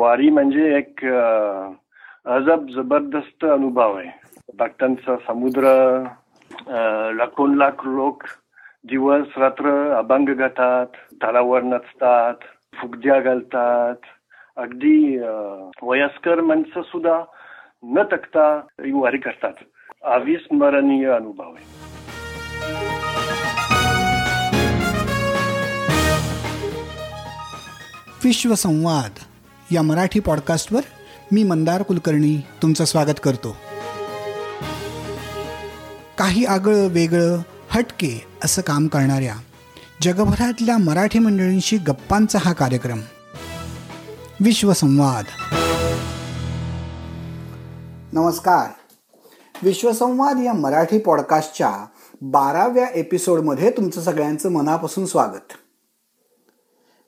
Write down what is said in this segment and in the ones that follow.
वारी म्हणजे एक अजब जबरदस्त अनुभव आहे. भक्तांचा समुद्र लाखोन लाख लोक दिवस रात्र अभंग गातात तलावर नचतात फुगद्या घालतात. अगदी वयस्कर माणसं सुद्धा न तकता वारी करतात. अविस्मरणीय अनुभव आहे. विश्वसंवाद. या मराठी पॉडकास्टवर मी मंदार कुलकर्णी तुमचं स्वागत करतो. काही आगळं वेगळं हटके असं काम करणाऱ्या जगभरातल्या मराठी मंडळींशी गप्पांचा हा कार्यक्रम. विश्वसंवाद. नमस्कार. विश्वसंवाद या मराठी पॉडकास्टच्या बाराव्या एपिसोडमध्ये तुमचं सगळ्यांचं मनापासून स्वागत.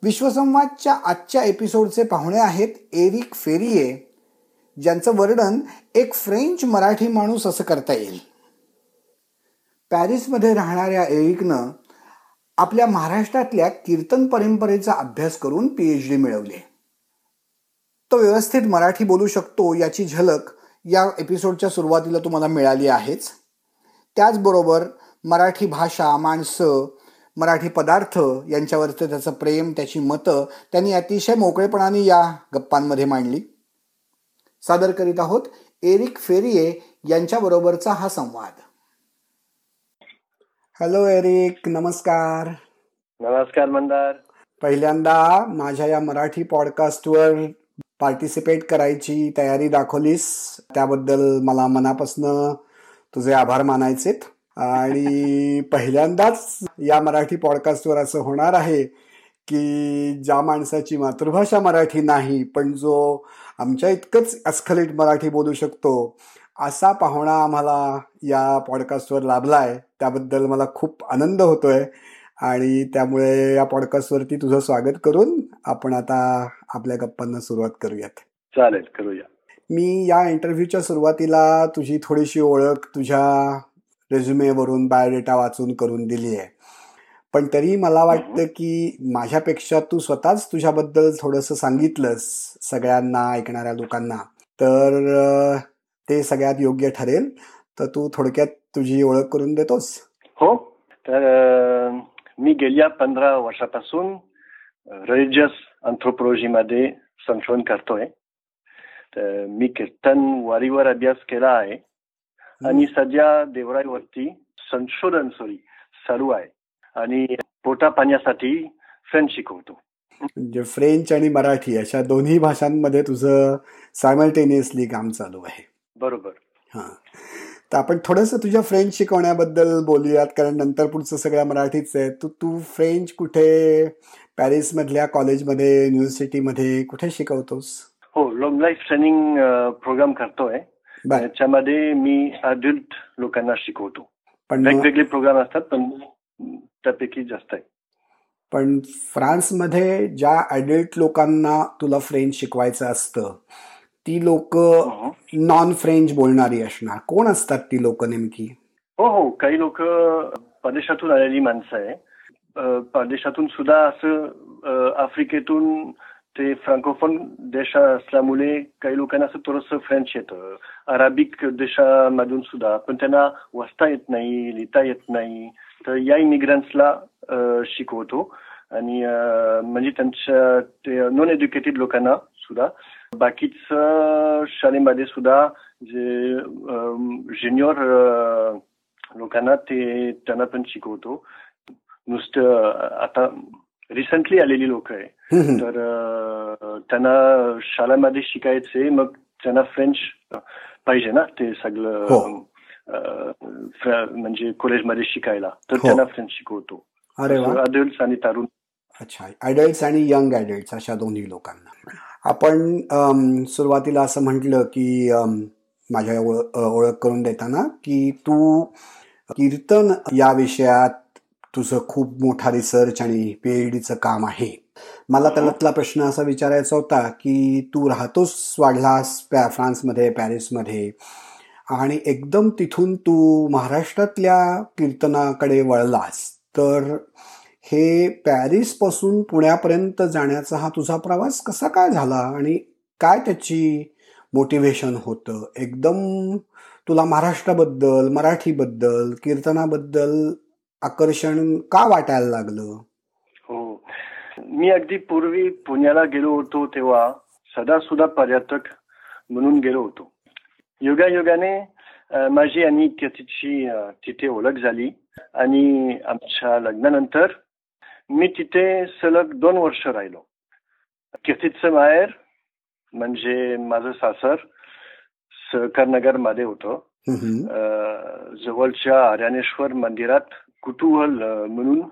विश्वसंवादच्या आजच्या एपिसोडचे पाहुणे आहेत एरिक फेरिये ज्यांचं वर्णन एक फ्रेंच मराठी माणूस असं करता येईल. पॅरिसमध्ये राहणाऱ्या एरिकनं आपल्या महाराष्ट्रातल्या कीर्तन परंपरेचा अभ्यास करून पीएच डी मिळवले. तो व्यवस्थित मराठी बोलू शकतो याची झलक या एपिसोडच्या सुरुवातीला तुम्हाला मिळाली आहेच. त्याचबरोबर मराठी भाषा माणसं मराठी पदार्थ यांच्यावरचं त्याचं प्रेम त्याची मतं त्यांनी अतिशय मोकळेपणाने या गप्पांमध्ये मांडली. सादर करीत आहोत एरिक फेरिये यांच्याबरोबरचा हा संवाद. हॅलो एरिक नमस्कार. नमस्कार मंदार. पहिल्यांदा माझ्या या मराठी पॉडकास्टवर पार्टिसिपेट करायची तयारी दाखवलीस. त्याबद्दल मला मनापासून तुझे आभार मानायचेत. आणि पहिल्यांदाच या मराठी पॉडकास्टवर असं होणार आहे की ज्या माणसाची मातृभाषा मराठी नाही पण जो आमच्या इतकंच अस्खलित मराठी बोलू शकतो असा पाहुणा आम्हाला या पॉडकास्टवर लाभलाय. त्याबद्दल मला खूप आनंद होतोय. आणि त्यामुळे या पॉडकास्टवरती तुझं स्वागत करून आपण आता आपल्या गप्पांना सुरुवात करूयात. चालेल करूया. मी या इंटरव्ह्यूच्या सुरुवातीला तुझी थोडीशी ओळख तुझ्या रेझ्युमेवरून बायोडेटा वाचून करून दिली आहे. पण तरी मला वाटतं की माझ्यापेक्षा तू स्वतःच तुझ्याबद्दल थोडंसं सांगितलंस सगळ्यांना ऐकणाऱ्या लोकांना. तर ते सगळ्यात योग्य ठरेल. तर तू थोडक्यात तुझी ओळख करून देतोस. हो. तर मी गेल्या पंधरा वर्षापासून रिलिजियसमध्ये संशोधन करतोय. तर मी कीर्तन वारीवर अभ्यास केला आहे. आणि सध्या देवराईवरती संशोधन सॉरी चालू आहे. आणि पोटा पाण्यासाठी फ्रेंच शिकवतो. म्हणजे फ्रेंच आणि मराठी अशा दोन्ही भाषांमध्ये तुझं सायमल्टेनियसली काम चालू आहे. बरोबर. हा. तर आपण थोडस तुझ्या फ्रेंच शिकवण्याबद्दल बोलूयात कारण नंतर पुढचं सगळ्या मराठीच आहे. तू तू फ्रेंच कुठे? पॅरिस मधल्या कॉलेजमध्ये युनिव्हर्सिटीमध्ये कुठे शिकवतोस? हो लॉंग लाईफ ट्रेनिंग प्रोग्राम करतोय. त्याच्यामध्ये मी अडल्ट लोकांना शिकवतो. पण वेगवेगळे प्रोग्राम असतात पण त्यापैकी जास्त आहे. पण फ्रान्समध्ये ज्या अडल्ट लोकांना तुला फ्रेंच शिकवायचं असतं ती लोक नॉन फ्रेंच बोलणारी असणार. कोण असतात ती लोक नेमकी? हो हो. काही लोक परदेशातून आलेली माणसं आहे. परदेशातून सुद्धा असं आफ्रिकेतून ते फ्रांकोफोन देश असल्यामुळे काही लोकांना असं थोडस फ्रेंच येतं. अराबिक देशामधून सुद्धा पण त्यांना वाचता येत नाही लिहिता येत नाही. तर या इमिग्रंट्सला शिकवतो. आणि म्हणजे त्यांच्या ते नॉन एज्युकेटेड लोकांना सुद्धा. बाकीच शाळेमध्ये सुद्धा जे ज्युनियर लोकांना ते त्यांना पण शिकवतो. नुसतं आता रिसेंटली आलेली लोक आहे. तर त्यांना शाळेमध्ये शिकायचे मग त्यांना फ्रेंच पाहिजे ना ते सगळं हो. म्हणजे कॉलेजमध्ये शिकायला. तर हो. त्यांना फ्रेंच शिकवतो. अडल्ट आणि तरुण. अच्छा. अडल्ट आणि यंग अडल्ट अशा दोन्ही लोकांना. आपण सुरुवातीला असं म्हटलं की माझ्या ओळख करून देताना की तू कीर्तन या विषयात तुझं खूप मोठा रिसर्च आणि पीएचडीचं काम आहे. मला त्यातला प्रश्न असा विचारायचा होता की तू राहतोस वाढलास पॅ फ्रान्समध्ये पॅरिसमध्ये? आणि एकदम तिथून तू महाराष्ट्रातल्या कीर्तनाकडे वळलास. तर हे पॅरिसपासून पुण्यापर्यंत जाण्याचा हा तुझा प्रवास कसा काय झाला? आणि काय त्याची मोटिवेशन होतं? एकदम तुला महाराष्ट्राबद्दल मराठीबद्दल कीर्तनाबद्दल आकर्षण का वाटायला लागलं? हो. मी अगदी पूर्वी पुण्याला गेलो होतो तेव्हा सदा सुद्धा पर्यटक म्हणून गेलो होतो. योगायोगाने माझी आणि तिची तिथे ओळख झाली आणि आमच्या लग्नानंतर मी तिथे सलग दोन वर्ष राहिलो. कीर्तीचं माहेर म्हणजे माझं सासर सहकारनगरमध्ये होतं जवळच्या आर्यानेश्वर मंदिरात कुतूहल म्हणून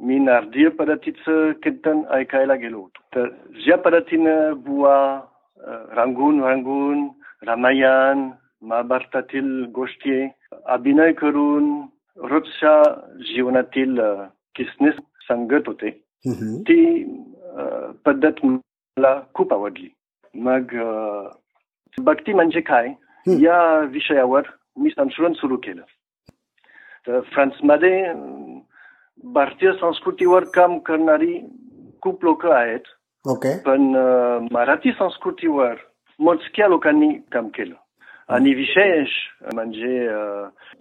मी नारदीय पद्धतीचं कीर्तन ऐकायला गेलो होतो. तर ज्या पद्धतीनं बुवा रांगून रांगून रामायण महाभारतातील गोष्टी अभिनय करून रोजच्या जीवनातील किसने सांगत होते ती पद्धत मला खूप आवडली. मग भक्ती म्हणजे काय? या विषयावर मी संशोधन सुरू केलं. तर फ्रान्समध्ये भारतीय संस्कृतीवर काम करणारी खूप लोक आहेत. ओके. पण मराठी संस्कृतीवर मोजक्या लोकांनी काम केलं. आणि विशेष म्हणजे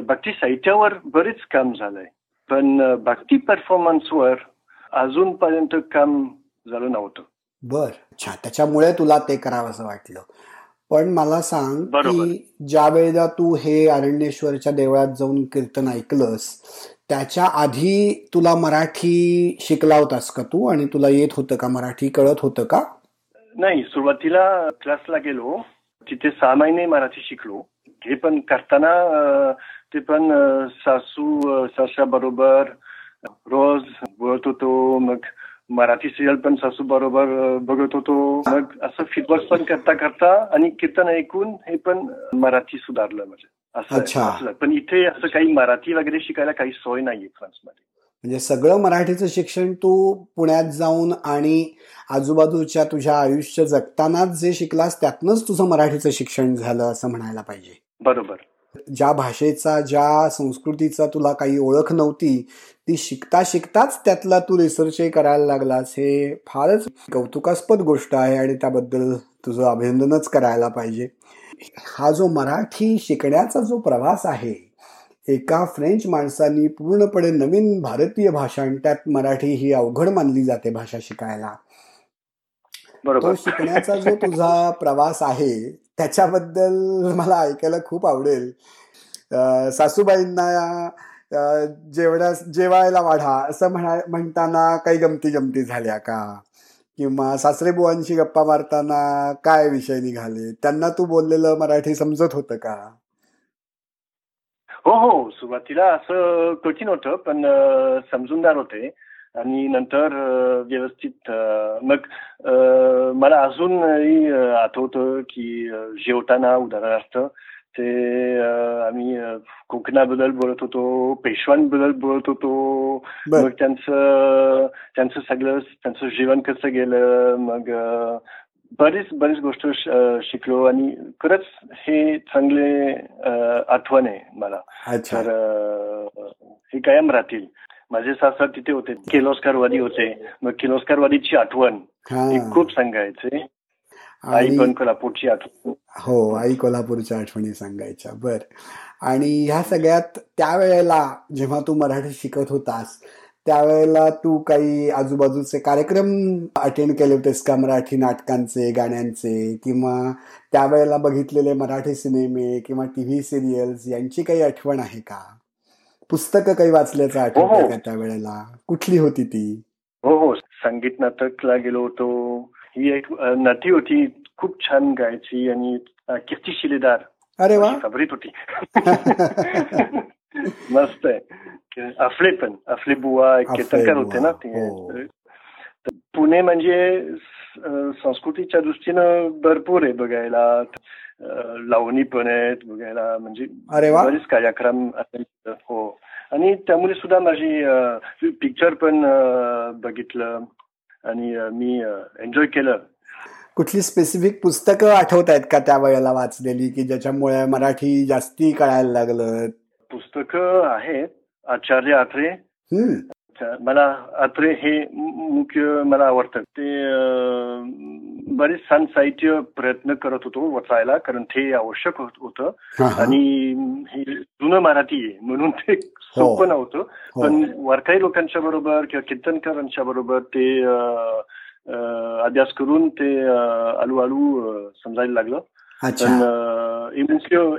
भक्ती साहित्यावर बरेच काम झालंय. पण भक्ती परफॉर्मन्सवर अजूनपर्यंत काम झालं नव्हतं. बर. अच्छा त्याच्यामुळे तुला ते करावं असं वाटलं. पण मला सांग की ज्या वेळेला तू हे अरण्येश्वरच्या देवळात जाऊन कीर्तन ऐकलंस त्याच्या आधी तुला मराठी शिकला होतास का तू? आणि तुला येत होतं का मराठी? कळत होतं का? नाही सुरुवातीला क्लासला गेलो. तिथे सहा महिने मराठी शिकलो. हे पण करताना ते पण सासू सासा बरोबर रोज बोलत होतो. मग मराठी सिरियल पण सासू बरोबर बघत होतो. मग असं फिटवर्क पण करता करता आणि कीर्तन ऐकून हे पण मराठी सुधारलं म्हणजे. असं पण इथे असं काही मराठी वगैरे शिकायला काही सोय नाहीये फ्रान्समध्ये. म्हणजे सगळं मराठीचं शिक्षण तू पुण्यात जाऊन आणि आजूबाजूच्या तुझ्या आयुष्य जगतानाच जे शिकलास त्यातनंच तुझं मराठीचं शिक्षण झालं असं म्हणायला पाहिजे. बरोबर. ज्या भाषेचा ज्या संस्कृतीचा तुला काही ओळख नव्हती ती शिकता शिकताच त्यातला तू रिसर्चही करायला लागलास. हे फारच कौतुकास्पद गोष्ट आहे आणि त्याबद्दल तुझं अभिनंदनच करायला पाहिजे. हा जो मराठी शिकण्याचा जो प्रवास आहे एका फ्रेंच माणसांनी पूर्णपणे नवीन भारतीय भाषा आणि त्यात मराठी ही अवघड मानली जाते भाषा शिकायला. तो शिकण्याचा जो तुझा प्रवास आहे त्याच्याबद्दल मला ऐकायला खूप आवडेल. सासूबाईंना जेवढ्या जेवायला वाढा असं म्हणा म्हणताना काही गमती जमती झाल्या का? किंवा सासरेबुवांशी गप्पा मारताना काय विषय निघाले? त्यांना तू बोललेलं मराठी समजत होतं का? हो हो. सुरुवातीला असं कठीण होतं पण समजूनदार होते. आणि नंतर व्यवस्थित मग मला अजूनही आठवतं की जेवताना उदाहरणार्थ ते आम्ही कोकणाबद्दल बोलत होतो पेशवांबद्दल बोलत होतो. मग त्यांचं त्यांचं सगळं त्यांचं जीवन कसं गेलं मग बरीच बरीच गोष्ट शिकलो आणि खरंच हे चांगले आठवण आहे मला. तर हे कायम राहतील. माझे सासर तिथे होते. किर्लोस्करवादी होते. मग किर्लोस्करवादीची आठवण. खूप सांगायचे. आई पण कोल्हापूरची आठवण. हो आई कोल्हापूरच्या आठवणी सांगायच्या. बर. आणि ह्या सगळ्यात त्यावेळेला जेव्हा तू मराठी शिकत होतास त्यावेळेला तू काही आजूबाजूचे कार्यक्रम अटेंड केले होतेस का? मराठी नाटकांचे गाण्यांचे किंवा त्यावेळेला बघितलेले मराठी सिनेमे किंवा टीव्ही सिरियल्स यांची काही आठवण आहे का? पुस्तकं काही वाचल्याचं आठवण हो, हो. का त्यावेळेला? कुठली होती ती? हो हो. संगीत नाटकला गेलो होतो. ही एक नटी होती. खूप छान गायची आणि कीर्ती शिलेदार अरे वा. फेवरेट होती. मस्त आहे. अफले पण. अफले बुवा कीर्तनकार होते ना ते. हो. पुणे म्हणजे संस्कृतीच्या दृष्टीनं भरपूर आहे बघायला. लावणी पण आहेत बघायला म्हणजे बरेच कार्यक्रम हो. आणि त्यामुळे सुद्धा माझी पिक्चर पण बघितलं आणि मी एन्जॉय केलं. कुठली स्पेसिफिक पुस्तकं आठवत आहेत का त्या वेळेला वाचलेली की ज्याच्यामुळे मराठी जास्ती कळायला लागलं? पुस्तकं आहेत. आचार्य आत्रे. मला अत्रे हे मुख्य मला आवडतं ते बरेच छान साहित्य प्रयत्न करत होतो वाचायला कारण ते आवश्यक होतं आणि हे जुनं मराठी आहे म्हणून ते सोपं नव्हतं. पण वारकाई लोकांच्या बरोबर किंवा कीर्तनकारांच्या बरोबर ते अभ्यास करून ते हळूहळू समजायला लागलं. पण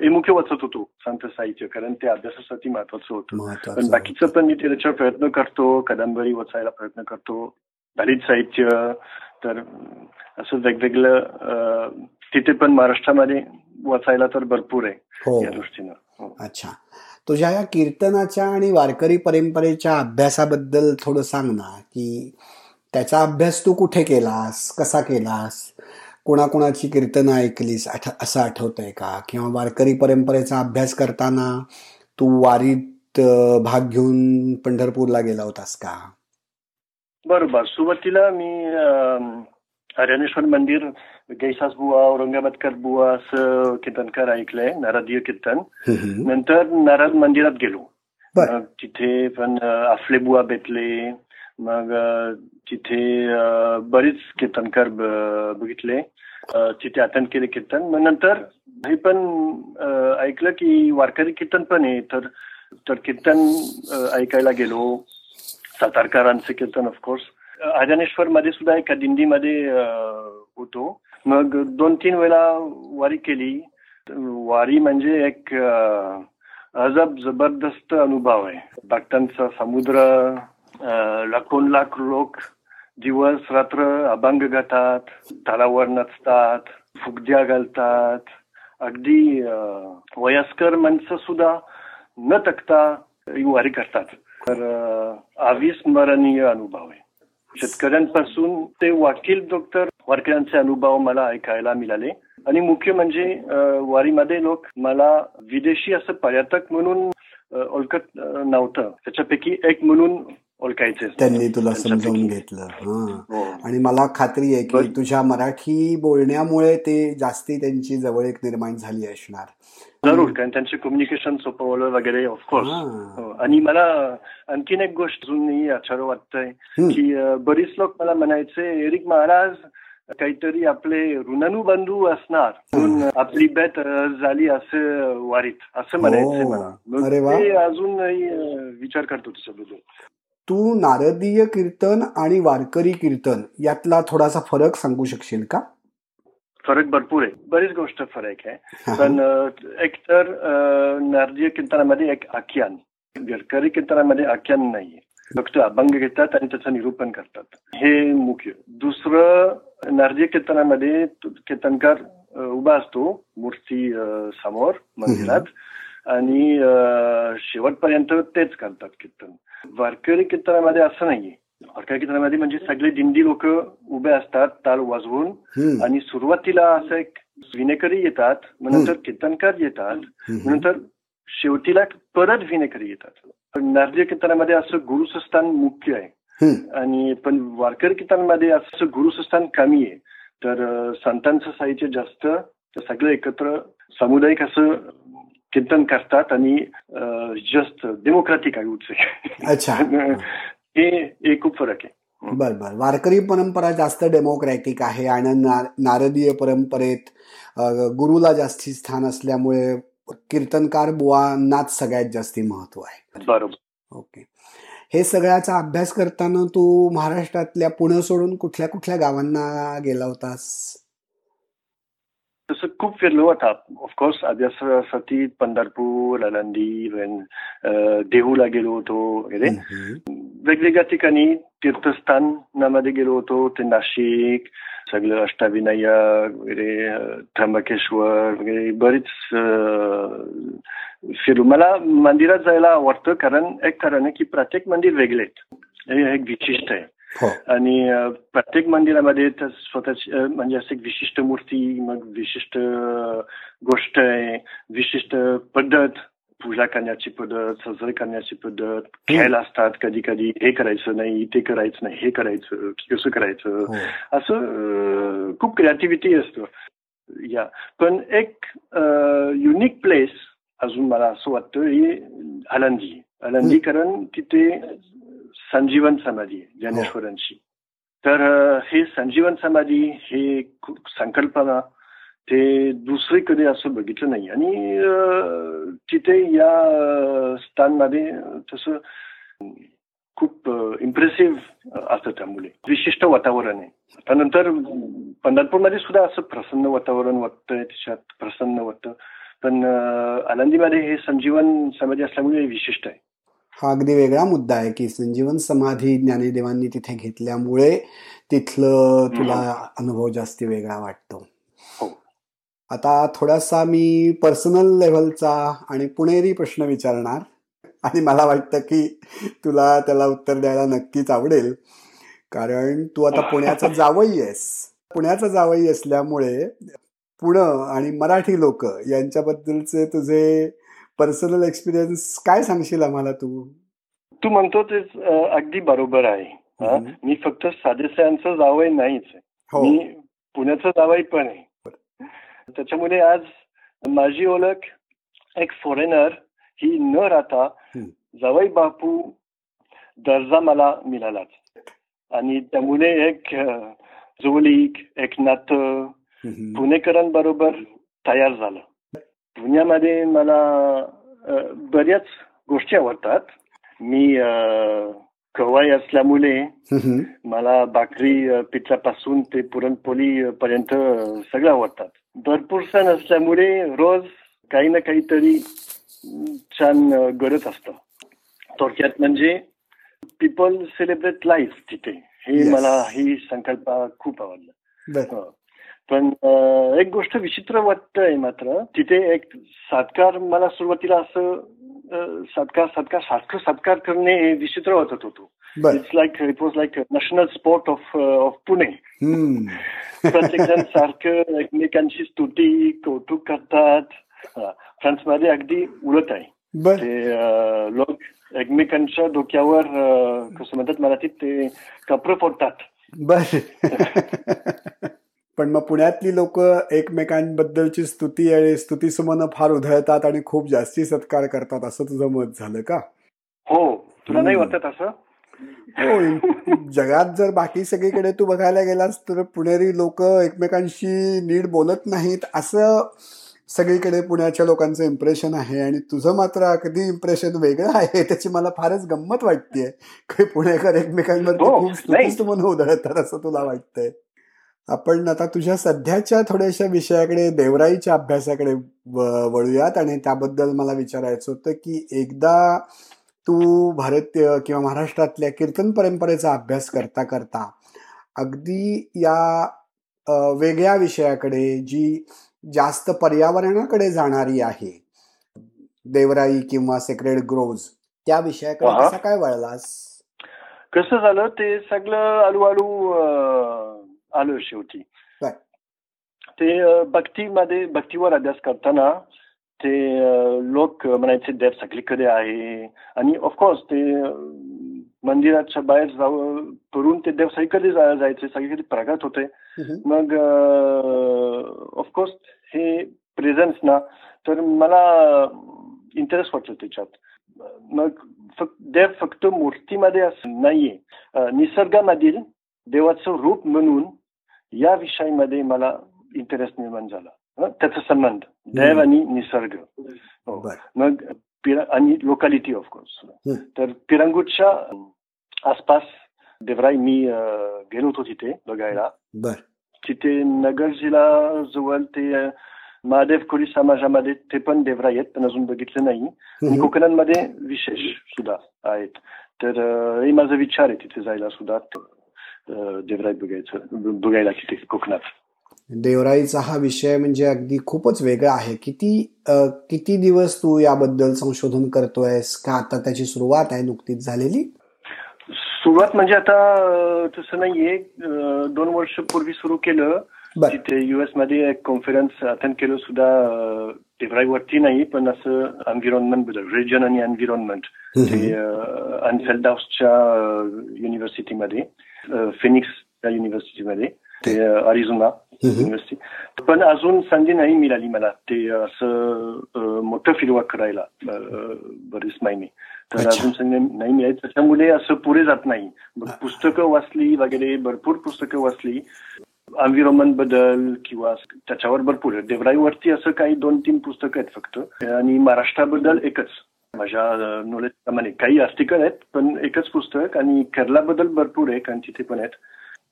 मुख्य वाचत होतो संत साहित्य कारण ते अभ्यासासाठी महत्वाचं होतं पण बाकीचं पण मी त्याच्यावर प्रयत्न करतो कादंबरी वाचायला प्रयत्न करतो दलित साहित्य तर असं वेगवेगळं तिथे पण महाराष्ट्रामध्ये वाचायला तर भरपूर आहे या दृष्टीनं अच्छा तुझ्या या कीर्तनाच्या आणि वारकरी परंपरेच्या अभ्यासाबद्दल थोडं सांग ना की त्याचा अभ्यास तू कुठे केलास कसा केलास कोणाकोणाची कीर्तनं ऐकलीस? आठ असं आठवतंय का? किंवा वारकरी परंपरेचा अभ्यास करताना तू वारीत भाग घेऊन पंढरपूरला गेला होतास का? बरोबर. सुरुवातीला मी हरियाणेश्वर मंदिर गैसास बुवा औरंगाबादकर बुवा असं कीर्तनकार ऐकलंय नारदीय कीर्तन. नंतर नारद मंदिरात गेलो. तिथे पण afle बुवा भेटले. मग तिथे बरीच कीर्तनकार बघितले. तिथे अटेंड केले कीर्तन. मग नंतर हे पण ऐकलं की वारकरी कीर्तन पण आहे. तर तर कीर्तन ऐकायला गेलो. सातारकरांचं कीर्तन ऑफकोर्स आजानेश्वर मध्ये सुद्धा एका दिंडीमध्ये होतो. मग दोन तीन वेळा वारी केली. वारी म्हणजे एक अजब जबरदस्त अनुभव आहे. भक्तांचा समुद्र लाखोन लाख लोक दिवस रात्र अभंग गातात तालावर नचतात फुगद्या घालतात. अगदी वयस्कर माणसं सुद्धा न तकता वारी करतात. तर अविस्मरणीय अनुभव आहे. शेतकऱ्यांपासून ते वकील डॉक्टर वारकऱ्यांचे अनुभव मला ऐकायला मिळाले. आणि मुख्य म्हणजे वारीमध्ये लोक मला विदेशी असं पर्यटक म्हणून ओळखत नव्हतं. त्याच्यापैकी एक म्हणून ओळखायचे त्यांनी तुला समजावून घेतलं. हा. आणि मला खात्री आहे की तुझ्या मराठी बोलण्यामुळे ते जास्ती त्यांची जवळ निर्माण झाली असणार. जरूर कारण त्यांचे कम्युनिकेशन सोपवलं वगैरे ऑफकोर्स आणि मला आणखीन एक गोष्ट अजूनही आश्चर्य वाटतंय की बरीच लोक मला म्हणायचे एरिक महाराज काहीतरी आपले ऋणानुबंधू असणार. म्हणून आपली बेत झाली असं वारीत. असं म्हणायचे मला. ते अजूनही विचार करतो त्याच्याबद्दल तू नारदीय कीर्तन आणि वारकरी कीर्तन यातला थोडासा फरक सांगू शकशील का? फरक भरपूर आहे. बरीच गोष्ट फरक आहे. पण एक तर नारदीय कीर्तनामध्ये एक आख्यान. वारकरी कीर्तनामध्ये आख्यान नाहीये. फक्त अभंग घेतात आणि त्याचं निरूपण करतात. हे मुख्य. दुसरं नारदीय कीर्तनामध्ये कीर्तनकार उभा असतो मूर्ती समोर मंदिरात. आणि शेवटपर्यंत तेच करतात कीर्तन. वारकरी कीर्तनामध्ये असं नाहीये. वारकरी कीर्तनामध्ये म्हणजे सगळे दिंडी लोक उभे असतात ताल वाजवून. आणि सुरुवातीला असं एक विनेकरी येतात नंतर कीर्तनकार येतात नंतर शेवटीला परत विनेकरी येतात. पण नारदीय कीर्तनामध्ये असं गुरुस्थान मुख्य आहे. आणि पण वारकरी कीर्तनामध्ये असं गुरुस्थान कमी आहे. तर संतांचं साहित्य जास्त सगळे एकत्र सामुदायिक असं कीर्तन करतात आणि जस्ट डेमोक्रॅटिक आय वुड अच्छा. हे खूप फरक आहे. बर बर. वारकरी परंपरा जास्त डेमोक्रॅटिक आहे आणि नारदीय परंपरेत गुरुला जास्ती स्थान असल्यामुळे कीर्तनकार बुवांनाच सगळ्यात जास्ती महत्त्व आहे. बरोबर. ओके. हे सगळ्याचा अभ्यास करताना तू महाराष्ट्रातल्या पुणे सोडून कुठल्या कुठल्या गावांना गेला होतास? तसं खूप फिरलो आता ऑफकोर्स अभ्यासासाठी पंढरपूर आळंदी देहूला गेलो होतो वगैरे वेगवेगळ्या ठिकाणी तीर्थस्थानामध्ये गेलो होतो ते नाशिक सगळं अष्टाविनायक वगैरे त्र्यंबकेश्वर वगैरे बरीच फिरू मला मंदिरात जायला आवडतं कारण एक कारण आहे की प्रत्येक मंदिर वेगळे हे एक विशिष्ट आहे आणि प्रत्येक मंदिरामध्ये स्वतःची म्हणजे असं विशिष्ट मूर्ती मग विशिष्ट गोष्ट आहे विशिष्ट पद्धत पूजा करण्याची पद्धत सजरे करण्याची पद्धत खेळ असतात कधी कधी हे करायचं नाही ते करायचं नाही हे करायचं कसं करायचं? असं खूप क्रिएटिव्हिटी असतं. या पण एक युनिक प्लेस अजून मला असं वाटतं ही आनंदी आनंदी कारण तिथे संजीवन समाधी ज्ञानेश्वरांची. तर हे संजीवन समाधी हे संकल्पना ते दुसरी कधी असं बघितलं नाही. आणि तिथे या स्थानमध्ये तसं खूप इम्प्रेसिव्ह असतं त्यामुळे. विशिष्ट वातावरण आहे. त्यानंतर पंढरपूरमध्ये सुद्धा असं प्रसन्न वातावरण वाटतंय त्याच्यात प्रसन्न वाटतं. पण आनंदीमध्ये हे संजीवन समाधी असल्यामुळे विशिष्ट आहे. हा अगदी वेगळा मुद्दा आहे की संजीवन समाधी ज्ञानेदेवांनी तिथे घेतल्यामुळे तिथलं तुला अनुभव जास्ती वेगळा वाटतो. हो. आता थोडासा मी पर्सनल लेव्हलचा आणि पुणेरी प्रश्न विचारणार आणि मला वाटतं की तुला त्याला उत्तर द्यायला नक्कीच आवडेल. कारण तू आता पुण्याचा जावई आहेस. पुण्याचा जावई असल्यामुळे पुणं आणि मराठी लोक यांच्याबद्दलचे तुझे पर्सनल एक्सपिरियन्स काय सांगशील आम्हाला तू? तू म्हणतो ते अगदी बरोबर आहे. मी फक्त साधेसायांचं जावई नाहीच हो. मी पुण्याचं जावई पण आहे. त्याच्यामुळे आज माझी ओळख एक फॉरेनर ही न राहता जावई बापू दर्जा मला मिळालाच. आणि त्यामुळे एक जोलीक एक नातं पुणेकरांबरोबर तयार झालं. पुण्यामध्ये मला बऱ्याच गोष्टी आवडतात. मी कवाई असल्यामुळे मला भाकरी पिठापासून ते पुरणपोळी पर्यंत सगळं आवडतात. भरपूर सण असल्यामुळे रोज काही ना काहीतरी छान गरज असतं. थोडक्यात म्हणजे पीपल सेलिब्रेट लाईफ तिथे. हे मला ही संकल्पना खूप आवडलं. पण एक गोष्ट विचित्र वाटतंय मात्र तिथे एक सत्कार मला सुरुवातीला असं सत्कार सत्कार सारखं सत्कार करणे विचित्र वाटत होतो. It's like it was like national sport of of Pune प्रत्येक जण सारखं एकमेकांची स्तुती कौतुक करतात. फ्रान्समध्ये अगदी उलट आहे. ते लोक एकमेकांच्या डोक्यावर कसं म्हणतात मराठीत ते कपडे फोडतात. बर. पण मग पुण्यातली लोक एकमेकांबद्दलची स्तुती आणि स्तुतीसुमन फार उधळतात आणि खूप जास्ती सत्कार करतात असं तुझं मत झालं का? हो तुला नाही वाटत असं? हो जगात जर बाकी सगळीकडे तू बघायला गेलास तर पुणेरी लोक एकमेकांशी नीट बोलत नाहीत असं सगळीकडे पुण्याच्या लोकांचं इम्प्रेशन आहे. आणि तुझं मात्र अगदी इम्प्रेशन वेगळं आहे त्याची मला फारच गंमत वाटतेय. काही पुणेकर एकमेकांवर हो, खूप उधळतात असं तुला वाटतंय. आपण आता तुझ्या सध्याच्या थोड्याशा विषयाकडे देवराईच्या अभ्यासाकडे वळूयात आणि त्याबद्दल मला विचारायचं होतं की एकदा तू भारतीय किंवा महाराष्ट्रातल्या कीर्तन परंपरेचा अभ्यास करता करता अगदी या वेगळ्या विषयाकडे जी जास्त पर्यावरणाकडे जाणारी आहे देवराई किंवा सेक्रेड ग्रोज त्या विषयाकडे कसा काय वळलास? कसं झालं? ते सगळं हळूहळू आलो शेवटी. ते भक्तीमध्ये भक्तीवर अभ्यास करताना ते लोक म्हणायचे देव सगळीकडे आहे. आणि ऑफकोर्स ते मंदिराच्या बाहेर जाऊ करून ते देव सगळीकडे जायचे सगळीकडे प्रगत होते. मग ऑफकोर्स हे प्रेझन्स ना तर मला इंटरेस्ट वाटतो त्याच्यात. मग फक्त देव फक्त मूर्तीमध्ये असं नाहीये. निसर्गामधील देवाचं रूप म्हणून या विषयामध्ये मला इंटरेस्ट निर्माण झाला. त्याचा संबंध. देव आणि निसर्ग. हो. मग आणि लोकॅलिटी ऑफकोर्स तर पिरंगूटच्या आसपास देवराई मी गेलो होतो तिथे बघायला. तिथे नगर जिल्हा जवळ ते महादेव खोली समाजामध्ये ते पण देवराई आहेत पण अजून बघितलं नाही. कोकणांमध्ये विशेष सुद्धा आहेत. तर हे माझा विचार आहे तिथे जायला सुद्धा. देवराई बघायचं बघायला तिथे कोकणात. देवराईचा हा विषय म्हणजे अगदी खूपच वेगळा आहे. किती किती दिवस तू याबद्दल संशोधन करतोयस? का आता त्याची सुरुवात आहे नुकतीच झालेली? सुरुवात म्हणजे आता तसं नाहीये. दोन वर्ष पूर्वी सुरू केलं. तिथे युएसमध्ये एक कॉन्फरन्स अटेंड केलं सुद्धा देवराईवरती नाही पण असं एन्व्हिरॉन्मेंटबद्दल रिजन आणि एन्व्हिरॉन्मेंट ते अनफेल्डाउसच्या युनिव्हर्सिटीमध्ये फिनिक्स या युनिव्हर्सिटीमध्ये ते अरिझोना युनिव्हर्सिटी पण अजून संधी नाही मिळाली मला ते असं मोठं फिरवा करायला बरेच महिने तर अजून संधी नाही मिळाली त्याच्यामुळे असं पुढे जात नाही पुस्तकं वाचली वगैरे भरपूर पुस्तकं वाचली एन्व्हायरमेंटबद्दल किंवा त्याच्यावर भरपूर देवराईवरती असं काही दोन तीन पुस्तकं आहेत फक्त आणि महाराष्ट्राबद्दल एकच माझ्या नॉलेज प्रमाणे काही आर्टिकल आहेत पण एकच पुस्तक आणि केरलाबद्दल भरपूर आहे कारण तिथे पण आहेत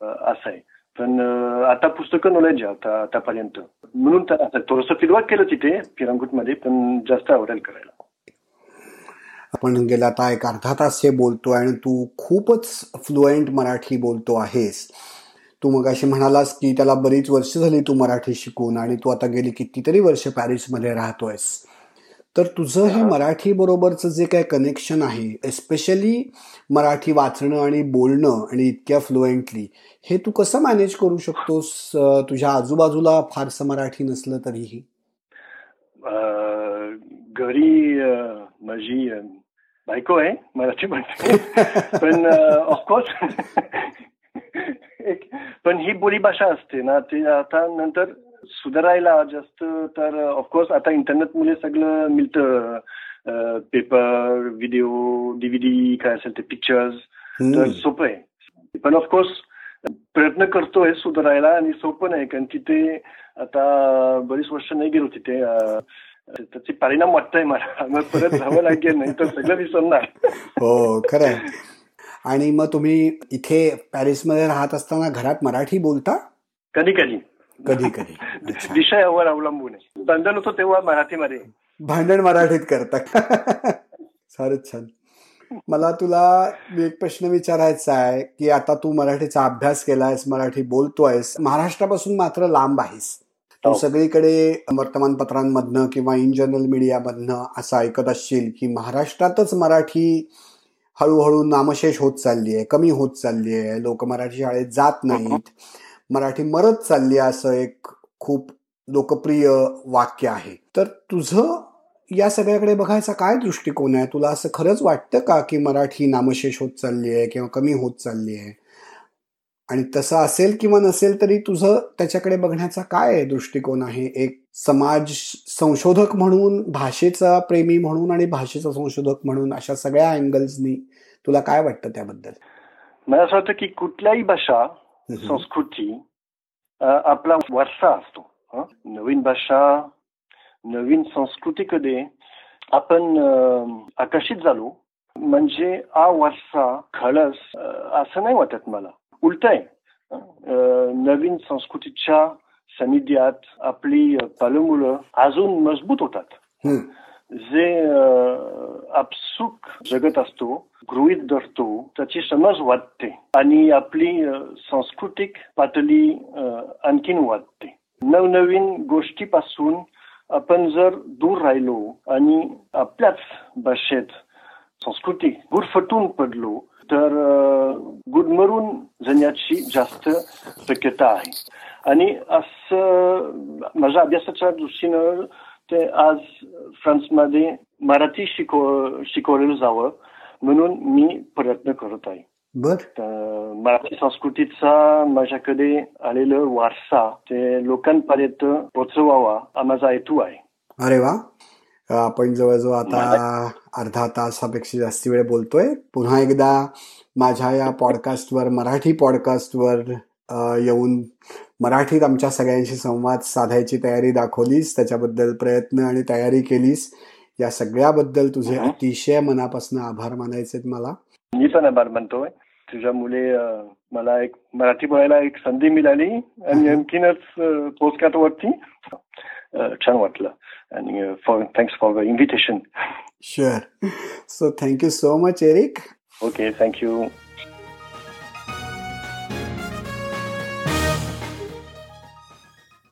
असं आहे. पण आता पुस्तकं नॉलेज आता आतापर्यंत. म्हणून तर आता थोडंसं फिरवाक केलं तिथे मध्ये पण जास्त आवडेल करायला. आपण गेला आता एक अर्धा तास हे बोलतो आणि तू खूपच फ्लुएंट मराठी बोलतो आहेस. तू मग अशी म्हणालास की त्याला बरीच वर्ष झाली तू मराठी शिकून आणि तू आता गेली कितीतरी वर्ष पॅरिसमध्ये राहतोयस. तर तुझं हे मराठी बरोबरचं जे काय कनेक्शन आहे एस्पेशली मराठी वाचणं आणि बोलणं आणि इतक्या फ्लुएंटली हे तू कसं मॅनेज करू शकतोस? तुझ्या आजूबाजूला फारसं मराठी नसलं तरीही. घरी माझी बायको आहे मराठी म्हणते पण ऑफकोर्स पण ही बोलीभाषा असते ना ते आता नंतर सुधारायला जास्त तर ऑफकोर्स आता इंटरनेटमुळे सगळं मिळतं. पेपर व्हिडिओ डीव्हीडी काय असेल ते पिक्चर्स तर सोपं आहे. पण ऑफकोर्स प्रयत्न करतोय सुधारायला आणि सोपं नाही कारण तिथे आता बरीच वर्ष नाही गेलो तिथे त्याचे परिणाम वाटतंय मला. मग परत जावं लागेल नाही तर सगळं विसरणार. हो खरंय. आणि मग तुम्ही इथे पॅरिसमध्ये राहत असताना घरात मराठी बोलता? कधी कधी. कधी कधी. विषयावर अवलंबून आहे. भांडण होतो तेव्हा मराठीमध्ये. भांडण मराठीत करता. फारच छान. मला तुला एक प्रश्न विचारायचा आहे की आता तू मराठीचा अभ्यास केलायस मराठी बोलतोयस महाराष्ट्रापासून मात्र लांब आहेस. तू हो. सगळीकडे वर्तमानपत्रांमधनं किंवा इन जनरल मीडियामधनं असं ऐकत असशील की महाराष्ट्रातच मराठी हळूहळू नामशेष होत चालली आहे कमी होत चालली आहे लोक मराठी शाळेत जात नाहीत. मराठी मरत चालली आहे असं एक खूप लोकप्रिय वाक्य आहे. तर तुझं या सगळ्याकडे बघायचा काय दृष्टिकोन आहे? तुला असं खरंच वाटतं का की मराठी नामशेष होत चालली आहे किंवा कमी होत चालली आहे? आणि तसं असेल किंवा नसेल तरी तुझं त्याच्याकडे बघण्याचा काय दृष्टिकोन आहे? एक समाज संशोधक म्हणून भाषेचा प्रेमी म्हणून आणि भाषेचा संशोधक म्हणून अशा सगळ्या अँगल्सनी तुला काय वाटतं त्याबद्दल? मला असं वाटतं की कुठल्याही भाषा संस्कृती आपला वारसा असतो नवीन भाषा नवीन संस्कृतीकडे आपण आकर्षित झालो म्हणजे हा वारसा खळस असं नाही वाटत मला उलट आहे नवीन संस्कृतीच्या सानिध्यात आपली पालमुलं अजून मजबूत होतात जे आपसुक जगत असतो गृहित धरतो त्याची समज वाटते आणि आपली सांस्कृतिक पातळी आणखीन वाटते नवनवीन गोष्टीपासून आपण जर दूर राहिलो आणि आपल्याच भाषेत संस्कृती गुरफटून पडलो तर गुदमरून जाण्याची जास्त शक्यता आहे आणि असं माझ्या अभ्यासाच्या दृष्टीनं ते आज फ्रान्समध्ये मराठी शिकव शिकवलेलं जावं म्हणून मी प्रयत्न करत आहे बर मराठी संस्कृतीचा माझ्याकडे आलेलं वारसा ते लोकांपर्यंत पोचवावा हा माझा हेतू आहे अरे वा आपण जवळजवळ आता अर्धा तासापेक्षा जास्ती वेळ बोलतोय पुन्हा एकदा माझ्या या पॉडकास्टवर मराठी पॉडकास्टवर येऊन मराठीत आमच्या सगळ्यांशी संवाद साधायची तयारी दाखवलीस त्याच्याबद्दल प्रयत्न आणि तयारी केलीस. या सगळ्याबद्दल तुझे अतिशय मनापासून आभार मानायचे मला. मी पण आभार मानतोय. तुझ्या मुले मला एक मराठी बोलायला एक संधी मिळाली आणि आणखीनच पोस्टकार्ड वरती छान वाटलं. आणि for thanks for the invitation sure so thank you so much Eric okay thank you